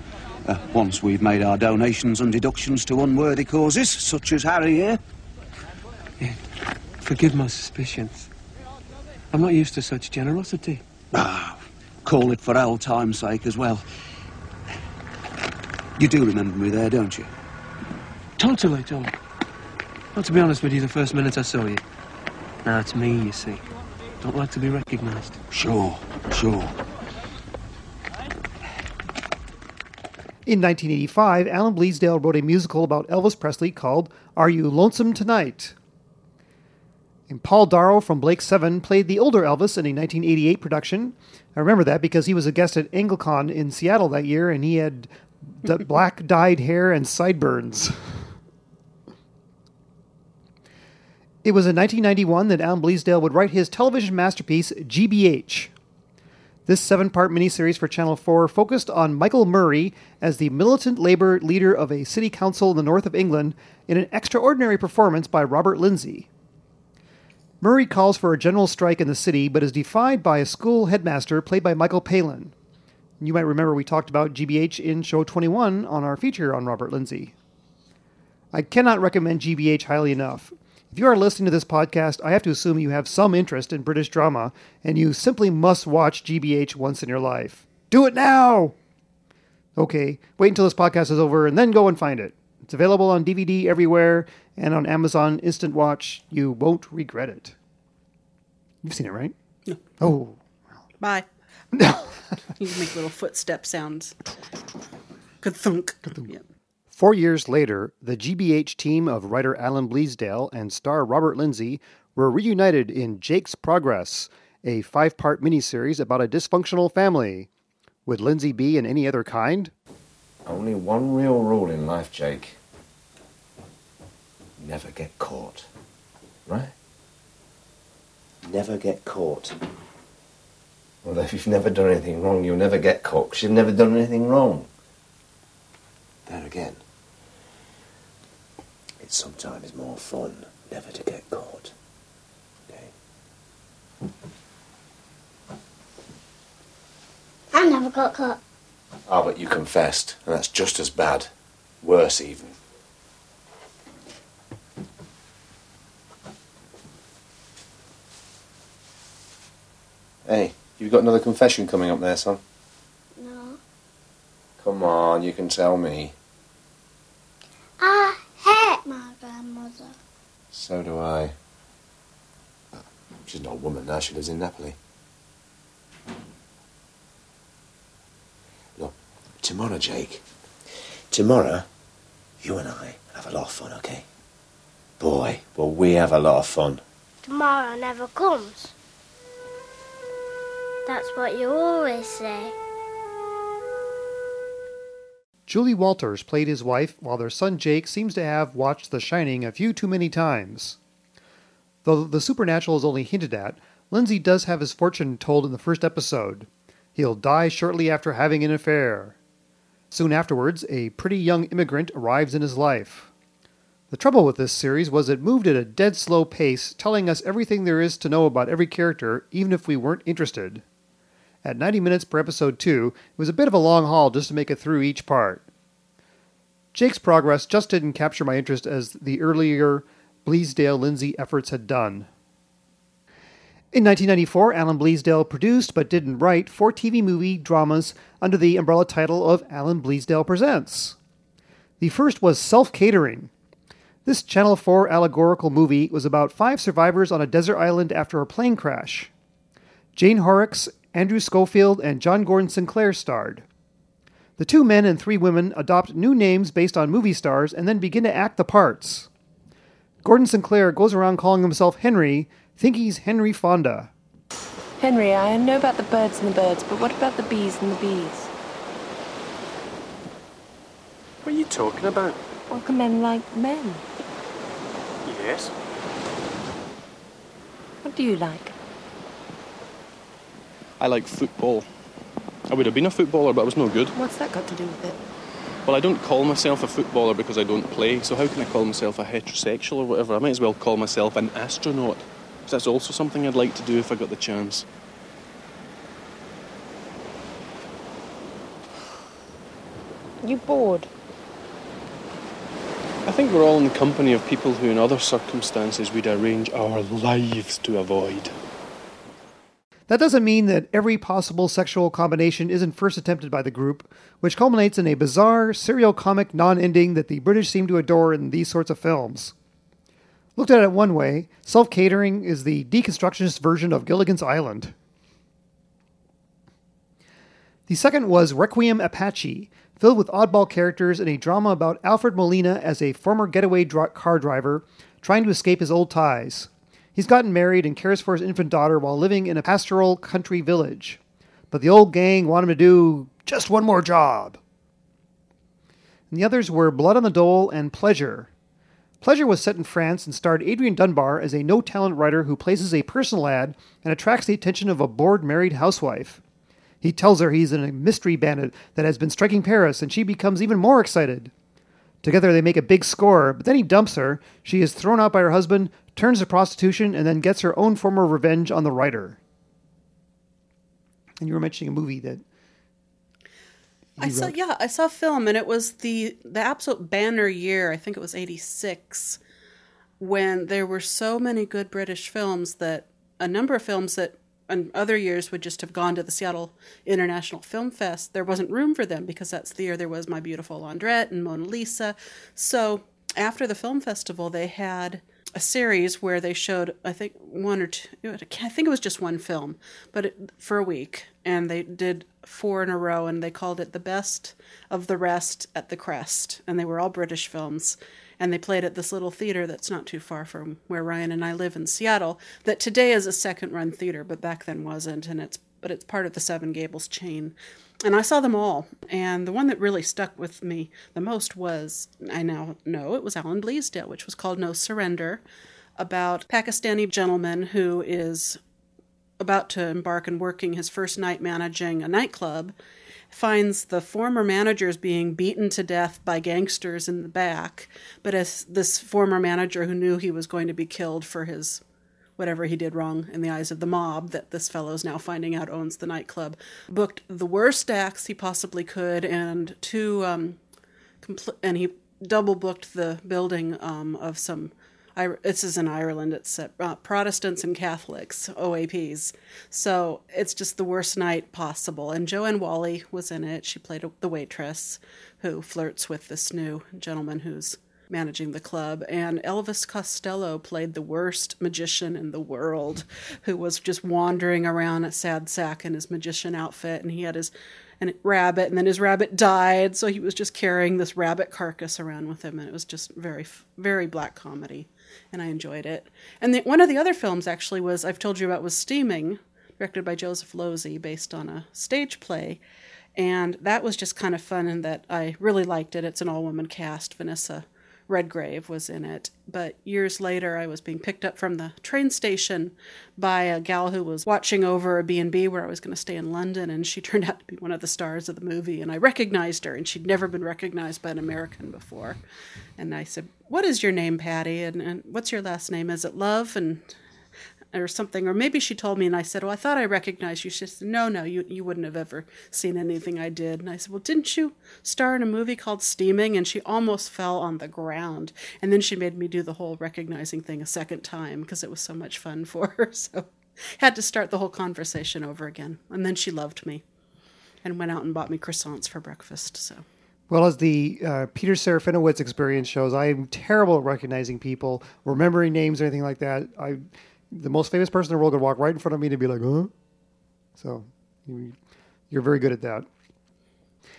Uh, once we've made our donations and deductions to unworthy causes, such as Harry here. Forgive my suspicions. I'm not used to such generosity. Ah, call it for old time's sake as well. You do remember me there, don't you? Totally, Tom. Well, to be honest with you, the first minute I saw you. Now it's me, you see. Don't like to be recognised. Sure, sure. In 1985, Alan Bleasdale wrote a musical about Elvis Presley called Are You Lonesome Tonight? And Paul Darrow from Blake 7 played the older Elvis in a 1988 production. I remember that because he was a guest at Anglicon in Seattle that year and he had d- black dyed hair and sideburns. It was in 1991 that Alan Bleasdale would write his television masterpiece, GBH. This seven part miniseries for Channel 4 focused on Michael Murray as the militant labor leader of a city council in the north of England in an extraordinary performance by Robert Lindsay. Murray calls for a general strike in the city but is defied by a school headmaster played by Michael Palin. You might remember we talked about GBH in show 21 on our feature on Robert Lindsay. I cannot recommend GBH highly enough. If you are listening to this podcast, I have to assume you have some interest in British drama, and you simply must watch GBH once in your life. Do it now! Okay, wait until this podcast is over and then go and find it. It's available on DVD everywhere and on Amazon Instant Watch. You won't regret it. You've seen it, right? No. Oh. Bye. No. You make little footstep sounds. Good thunk. Yeah. Four years later, the GBH team of writer Alan Bleasdale and star Robert Lindsay were reunited in Jake's Progress, a five part miniseries about a dysfunctional family. Would Lindsay be in any other kind? Only one real rule in life, Jake. Never get caught. Right? Never get caught. Well, if you've never done anything wrong, you'll never get caught 'cause you've never done anything wrong. There again. It's sometimes more fun never to get caught. Okay? I never got caught. Ah, but you confessed, and that's just as bad. Worse, even. Hey, you've got another confession coming up there, son. No. Come on, you can tell me. Ah, my grandmother. So do I. She's an old woman now. She lives in Napoli. Look, tomorrow, Jake. Tomorrow, you and I have a lot of fun, okay? Boy, will we have a lot of fun. Tomorrow never comes. That's what you always say. Julie Walters played his wife, while their son Jake seems to have watched The Shining a few too many times. Though the supernatural is only hinted at, Lindsay does have his fortune told in the first episode. He'll die shortly after having an affair. Soon afterwards, a pretty young immigrant arrives in his life. The trouble with this series was it moved at a dead slow pace, telling us everything there is to know about every character, even if we weren't interested. At 90 minutes per episode 2, it was a bit of a long haul just to make it through each part. Jake's progress just didn't capture my interest as the earlier Bleasdale Lindsay efforts had done. In 1994, Alan Bleasdale produced but didn't write four TV movie dramas under the umbrella title of Alan Bleasdale Presents. The first was Self Catering. This Channel 4 allegorical movie was about five survivors on a desert island after a plane crash. Jane Horrocks, Andrew Schofield, and John Gordon Sinclair starred. The two men and three women adopt new names based on movie stars and then begin to act the parts. Gordon Sinclair goes around calling himself Henry, thinking he's Henry Fonda. Henry, I know about the birds and the birds, but what about the bees and the bees? What are you talking about? What can men like men. Yes. What do you like? I like football. I would have been a footballer, but I was no good. What's that got to do with it? Well, I don't call myself a footballer because I don't play, so how can I call myself a heterosexual or whatever? I might as well call myself an astronaut, because that's also something I'd like to do if I got the chance. You bored? I think we're all in the company of people who, in other circumstances, we'd arrange our lives to avoid. That doesn't mean that every possible sexual combination isn't first attempted by the group, which culminates in a bizarre, serial comic non ending that the British seem to adore in these sorts of films. Looked at it one way, self catering is the deconstructionist version of Gilligan's Island. The second was Requiem Apache, filled with oddball characters in a drama about Alfred Molina as a former getaway car driver trying to escape his old ties. He's gotten married and cares for his infant daughter while living in a pastoral country village. But the old gang want him to do just one more job. And the others were Blood on the Dole and Pleasure. Pleasure was set in France and starred Adrian Dunbar as a no talent writer who places a personal ad and attracts the attention of a bored married housewife. He tells her he's in a mystery bandit that has been striking Paris, and she becomes even more excited. Together they make a big score, but then he dumps her. She is thrown out by her husband, turns to prostitution, and then gets her own form of revenge on the writer. And you were mentioning a movie that I saw wrote. yeah, I saw a film and it was the the absolute banner year, I think it was 86 when there were so many good British films that a number of films that in other years would just have gone to the Seattle International Film Fest. There wasn't room for them because that's the year there was My Beautiful Laundrette and Mona Lisa. So after the film festival, they had a series where they showed, I think, one or two, I think it was just one film, but it, for a week. And they did four in a row and they called it The Best of the Rest at the Crest. And they were all British films and they played at this little theater that's not too far from where Ryan and I live in Seattle. That today is a second-run theater, but back then wasn't, and it's but it's part of the Seven Gables chain. And I saw them all, and the one that really stuck with me the most was I now know it was Alan Bleasdale, which was called No Surrender, about Pakistani gentleman who is about to embark and working his first night managing a nightclub finds the former managers being beaten to death by gangsters in the back but as this former manager who knew he was going to be killed for his whatever he did wrong in the eyes of the mob that this fellow's now finding out owns the nightclub booked the worst acts he possibly could and two um compl- and he double booked the building um of some this is in Ireland. It's uh, Protestants and Catholics, OAPs. So it's just the worst night possible. And Joanne Whalley was in it. She played the waitress who flirts with this new gentleman who's managing the club. And Elvis Costello played the worst magician in the world who was just wandering around a sad sack in his magician outfit. And he had his and rabbit, and then his rabbit died, so he was just carrying this rabbit carcass around with him, and it was just very, very black comedy, and I enjoyed it. And the, one of the other films actually was I've told you about was Steaming, directed by Joseph Losey, based on a stage play, and that was just kind of fun in that I really liked it. It's an all-woman cast. Vanessa Redgrave was in it. But years later, I was being picked up from the train station by a gal who was watching over a B&B where I was going to stay in London, and she turned out to be one of the stars of the movie. And I recognized her, and she'd never been recognized by an American before. And I said, "What is your name, Patty? And, and what's your last name? Is it Love?" And or something, or maybe she told me, and I said, "Well, I thought I recognized you." She said, "No, no, you you wouldn't have ever seen anything I did." And I said, "Well, didn't you star in a movie called Steaming?" And she almost fell on the ground, and then she made me do the whole recognizing thing a second time because it was so much fun for her. So Had to start the whole conversation over again. And then she loved me and went out and bought me croissants for breakfast. So Well, as the uh, Peter Serafinowicz experience shows, I am terrible at recognizing people, remembering names, or anything like that. I, the most famous person in the world could walk right in front of me to be like, huh? So you, you're very good at that.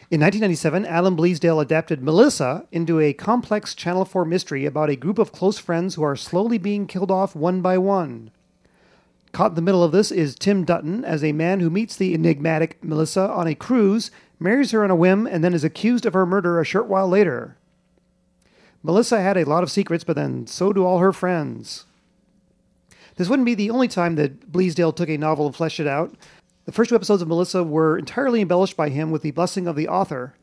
In 1997, Alan Bleasdale adapted Melissa into a complex Channel 4 mystery about a group of close friends who are slowly being killed off one by one. Caught in the middle of this is Tim Dutton as a man who meets the enigmatic Melissa on a cruise, marries her on a whim, and then is accused of her murder a short while later. Melissa had a lot of secrets, but then so do all her friends. This wouldn't be the only time that Bleasdale took a novel and fleshed it out. The first two episodes of Melissa were entirely embellished by him with the blessing of the author.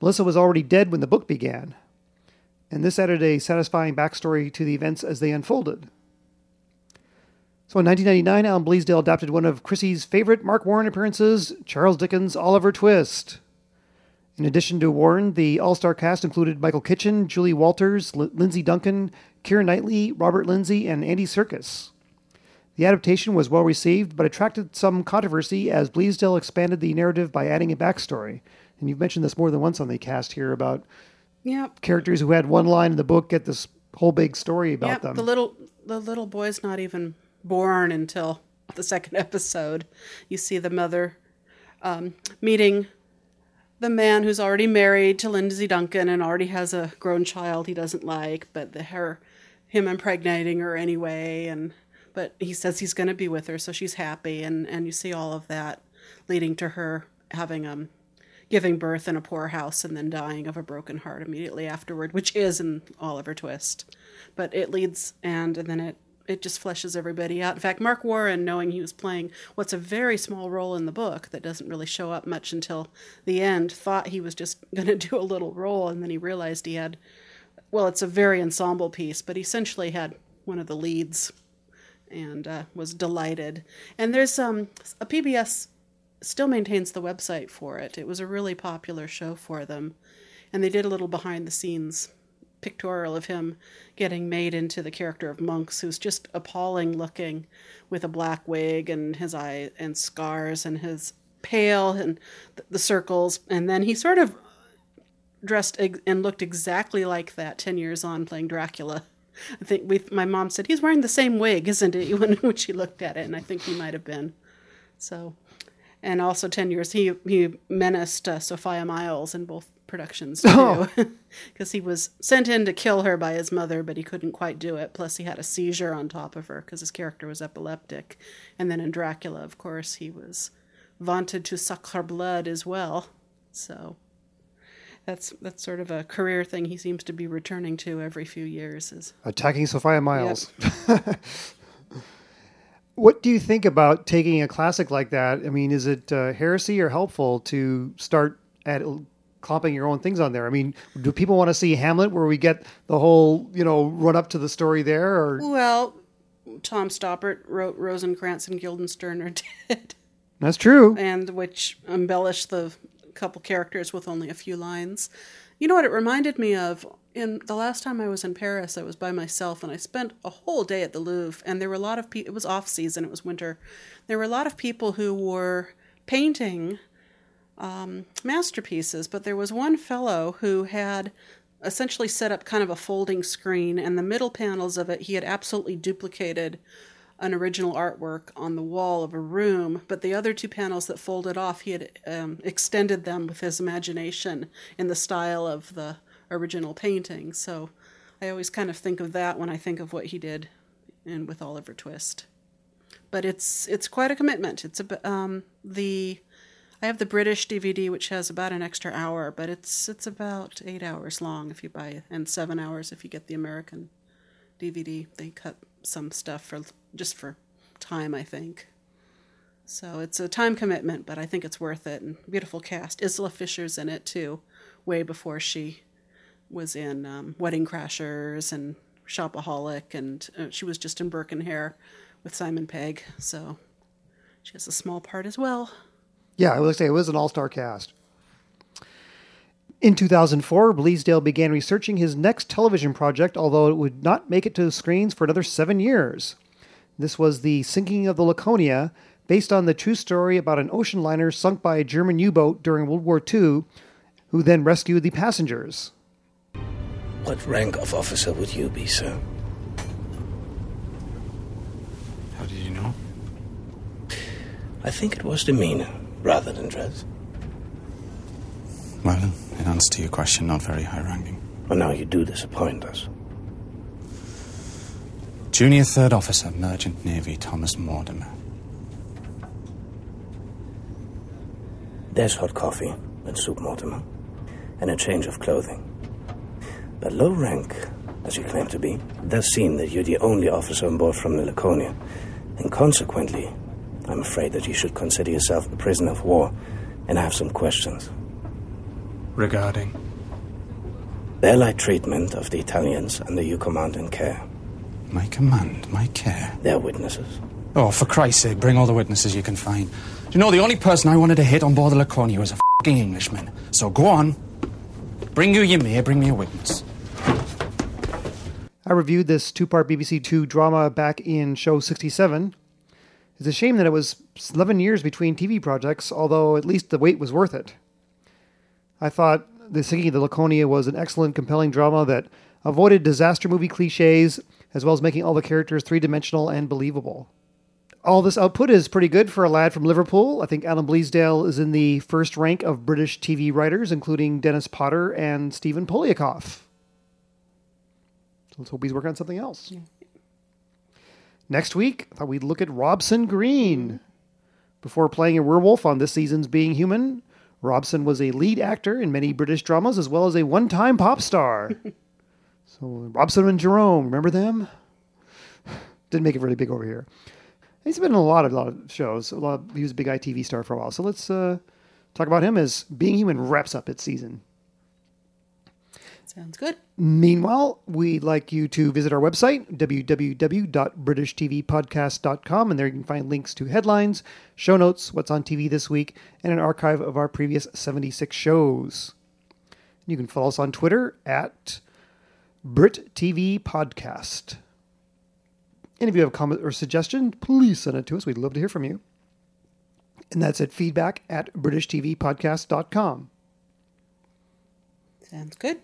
Melissa was already dead when the book began, and this added a satisfying backstory to the events as they unfolded. So in 1999, Alan Bleasdale adapted one of Chrissy's favorite Marc Warren appearances, Charles Dickens' Oliver Twist. In addition to Warren, the all star cast included Michael Kitchen, Julie Walters, L- Lindsay Duncan, Keira Knightley, Robert Lindsay, and Andy Serkis. The adaptation was well received, but attracted some controversy as Bleasdale expanded the narrative by adding a backstory. And you've mentioned this more than once on the cast here about Yep. characters who had one line in the book get this whole big story about Yep, them. the little the little boy's not even born until the second episode. You see the mother um, meeting the man who's already married to Lindsay Duncan and already has a grown child he doesn't like, but the her him impregnating her anyway, and but he says he's going to be with her, so she's happy, and and you see all of that leading to her having um giving birth in a poor house and then dying of a broken heart immediately afterward, which is in Oliver Twist. But it leads and, and then it it just fleshes everybody out. In fact, Marc Warren, knowing he was playing what's a very small role in the book that doesn't really show up much until the end, thought he was just going to do a little role, and then he realized he had, well, it's a very ensemble piece, but he essentially had one of the leads, and uh, was delighted. And there's um, a PBS still maintains the website for it. It was a really popular show for them. And they did a little behind the scenes pictorial of him getting made into the character of Monks, who's just appalling looking with a black wig and his eye and scars and his pale and th- the circles. And then he sort of dressed and looked exactly like that 10 years on playing Dracula. I think we, my mom said, he's wearing the same wig, isn't he? When, when she looked at it. And I think he might have been. So, and also 10 years, he, he menaced uh, Sophia Myles in both productions too. Oh. Because he was sent in to kill her by his mother, but he couldn't quite do it. Plus, he had a seizure on top of her because his character was epileptic. And then in Dracula, of course, he was vaunted to suck her blood as well. So that's that's sort of a career thing he seems to be returning to every few years. Is Attacking Sophia Myles. what do you think about taking a classic like that? I mean, is it uh, heresy or helpful to start at clomping your own things on there? I mean, do people want to see Hamlet where we get the whole, you know, run up to the story there or well, Tom Stoppard wrote Rosencrantz and Guildenstern are dead. That's true. And which embellished the couple characters with only a few lines. You know what it reminded me of? In the last time I was in Paris, I was by myself and I spent a whole day at the Louvre. And there were a lot of people, it was off season, it was winter. There were a lot of people who were painting um, masterpieces, but there was one fellow who had essentially set up kind of a folding screen, and the middle panels of it, he had absolutely duplicated an original artwork on the wall of a room, but the other two panels that folded off, he had um, extended them with his imagination in the style of the original painting. So I always kind of think of that when I think of what he did in with Oliver Twist. But it's it's quite a commitment. It's a um, the I have the British DVD, which has about an extra hour, but it's it's about eight hours long if you buy and seven hours if you get the American DVD. They cut some stuff for just for time, I think. So it's a time commitment, but I think it's worth it. And beautiful cast. Isla Fisher's in it too, way before she was in um, Wedding Crashers and Shopaholic, and uh, she was just in Burke and Hare with Simon Pegg. So she has a small part as well. Yeah, I would say it was an all star cast. In 2004, Bleasdale began researching his next television project, although it would not make it to the screens for another seven years. This was the sinking of the Laconia, based on the true story about an ocean liner sunk by a German U boat during World War II, who then rescued the passengers. What rank of officer would you be, sir? How did you know? I think it was demeanor rather than dress. Well, in answer to your question, not very high ranking. Well, now you do disappoint us. Junior Third Officer, Merchant Navy, Thomas Mortimer. There's hot coffee and soup, Mortimer, and a change of clothing. But low rank, as you claim to be, does seem that you're the only officer on board from the Laconia, and consequently, I'm afraid that you should consider yourself a prisoner of war, and I have some questions. Regarding? Their light treatment of the Italians under your command and care. My command, my care. They're witnesses. Oh, for Christ's sake, bring all the witnesses you can find. Do you know, the only person I wanted to hit on board the Laconia was a fing Englishman. So go on. Bring you your may, bring me a witness. I reviewed this two part BBC Two drama back in show 67. It's a shame that it was 11 years between TV projects, although at least the wait was worth it. I thought The Sinking of the Laconia was an excellent, compelling drama that avoided disaster movie cliches, as well as making all the characters three dimensional and believable. All this output is pretty good for a lad from Liverpool. I think Alan Bleasdale is in the first rank of British TV writers, including Dennis Potter and Stephen Poliakoff. So let's hope he's working on something else. Next week, I thought we'd look at Robson Green. Before playing a werewolf on this season's Being Human, Robson was a lead actor in many British dramas as well as a one time pop star. so, Robson and Jerome, remember them? Didn't make it really big over here. He's been in a lot of, lot of shows. A lot of, he was a big ITV star for a while. So let's uh, talk about him as Being Human wraps up its season. Sounds good. Meanwhile, we'd like you to visit our website, www.britishtvpodcast.com, and there you can find links to headlines, show notes, what's on TV this week, and an archive of our previous 76 shows. You can follow us on Twitter at BritTVPodcast. And if you have a comment or suggestion, please send it to us. We'd love to hear from you. And that's at feedback at BritishTVPodcast.com. Sounds good.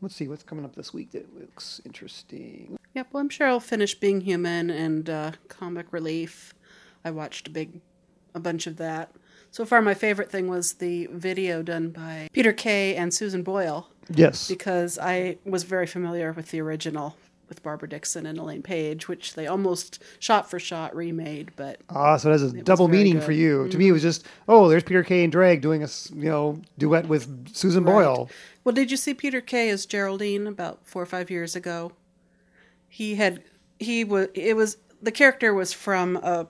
Let's see what's coming up this week that looks interesting. Yep, well, I'm sure I'll finish Being Human and uh, Comic Relief. I watched a big, a bunch of that. So far, my favorite thing was the video done by Peter Kay and Susan Boyle. Yes. Because I was very familiar with the original with Barbara Dickson and Elaine Paige, which they almost shot for shot remade, but ah, so it has a double meaning good. for you. Mm-hmm. To me, it was just oh, there's Peter Kay and Drag doing a you know duet with Susan right. Boyle. Well, did you see Peter Kay as Geraldine about four or five years ago? He had he was it was the character was from a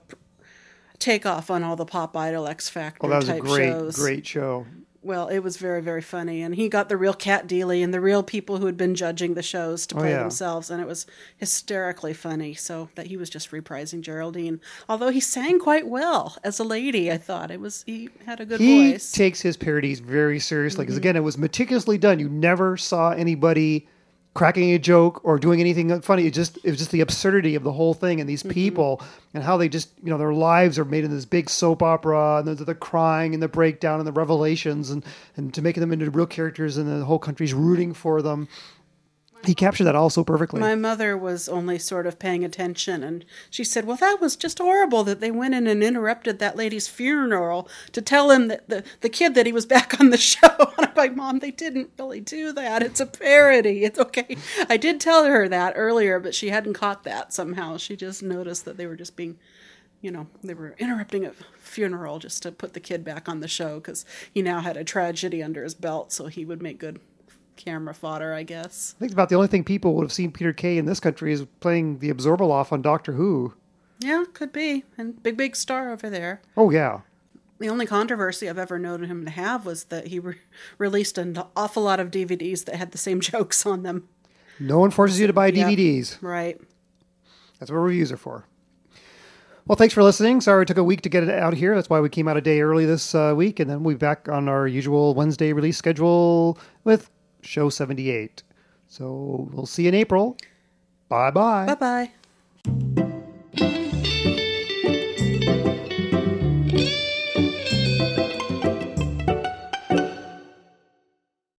takeoff on all the Pop Idol X Factor Oh, that was type a great, shows. great show. Well, it was very, very funny, and he got the real Cat Deeley and the real people who had been judging the shows to Oh, play yeah. themselves, and it was hysterically funny. So that he was just reprising Geraldine, although he sang quite well as a lady. I thought it was he had a good he voice. He takes his parodies very seriously because Mhm. again, it was meticulously done. You never saw anybody cracking a joke or doing anything funny. It just it was just the absurdity of the whole thing and these Mm-hmm. people and how they just you know their lives are made in this big soap opera and the, the crying and the breakdown and the revelations and and to making them into real characters and the whole country's rooting for them. He captured that all so perfectly. My mother was only sort of paying attention, and she said, "Well, that was just horrible that they went in and interrupted that lady's funeral to tell him that the the kid that he was back on the show." And I'm like, "Mom, they didn't really do that. It's a parody. It's okay." I did tell her that earlier, but she hadn't caught that somehow. She just noticed that they were just being, you know, they were interrupting a funeral just to put the kid back on the show because he now had a tragedy under his belt, so he would make good camera fodder, I guess. I think about the only thing people would have seen Peter Kay in this country is playing the Abzorbaloff on Doctor Who. Yeah, could be. And big, big star over there. Oh yeah. The only controversy I've ever known him to have was that he re- released an awful lot of DVDs that had the same jokes on them. No one forces you to buy Yep, DVDs. Right. That's what reviews are for. Well, thanks for listening. Sorry it took a week to get it out here. That's why we came out a day early this uh, week, and then we'll be back on our usual Wednesday release schedule with show 78. So we'll see you in April. Bye bye. Bye bye.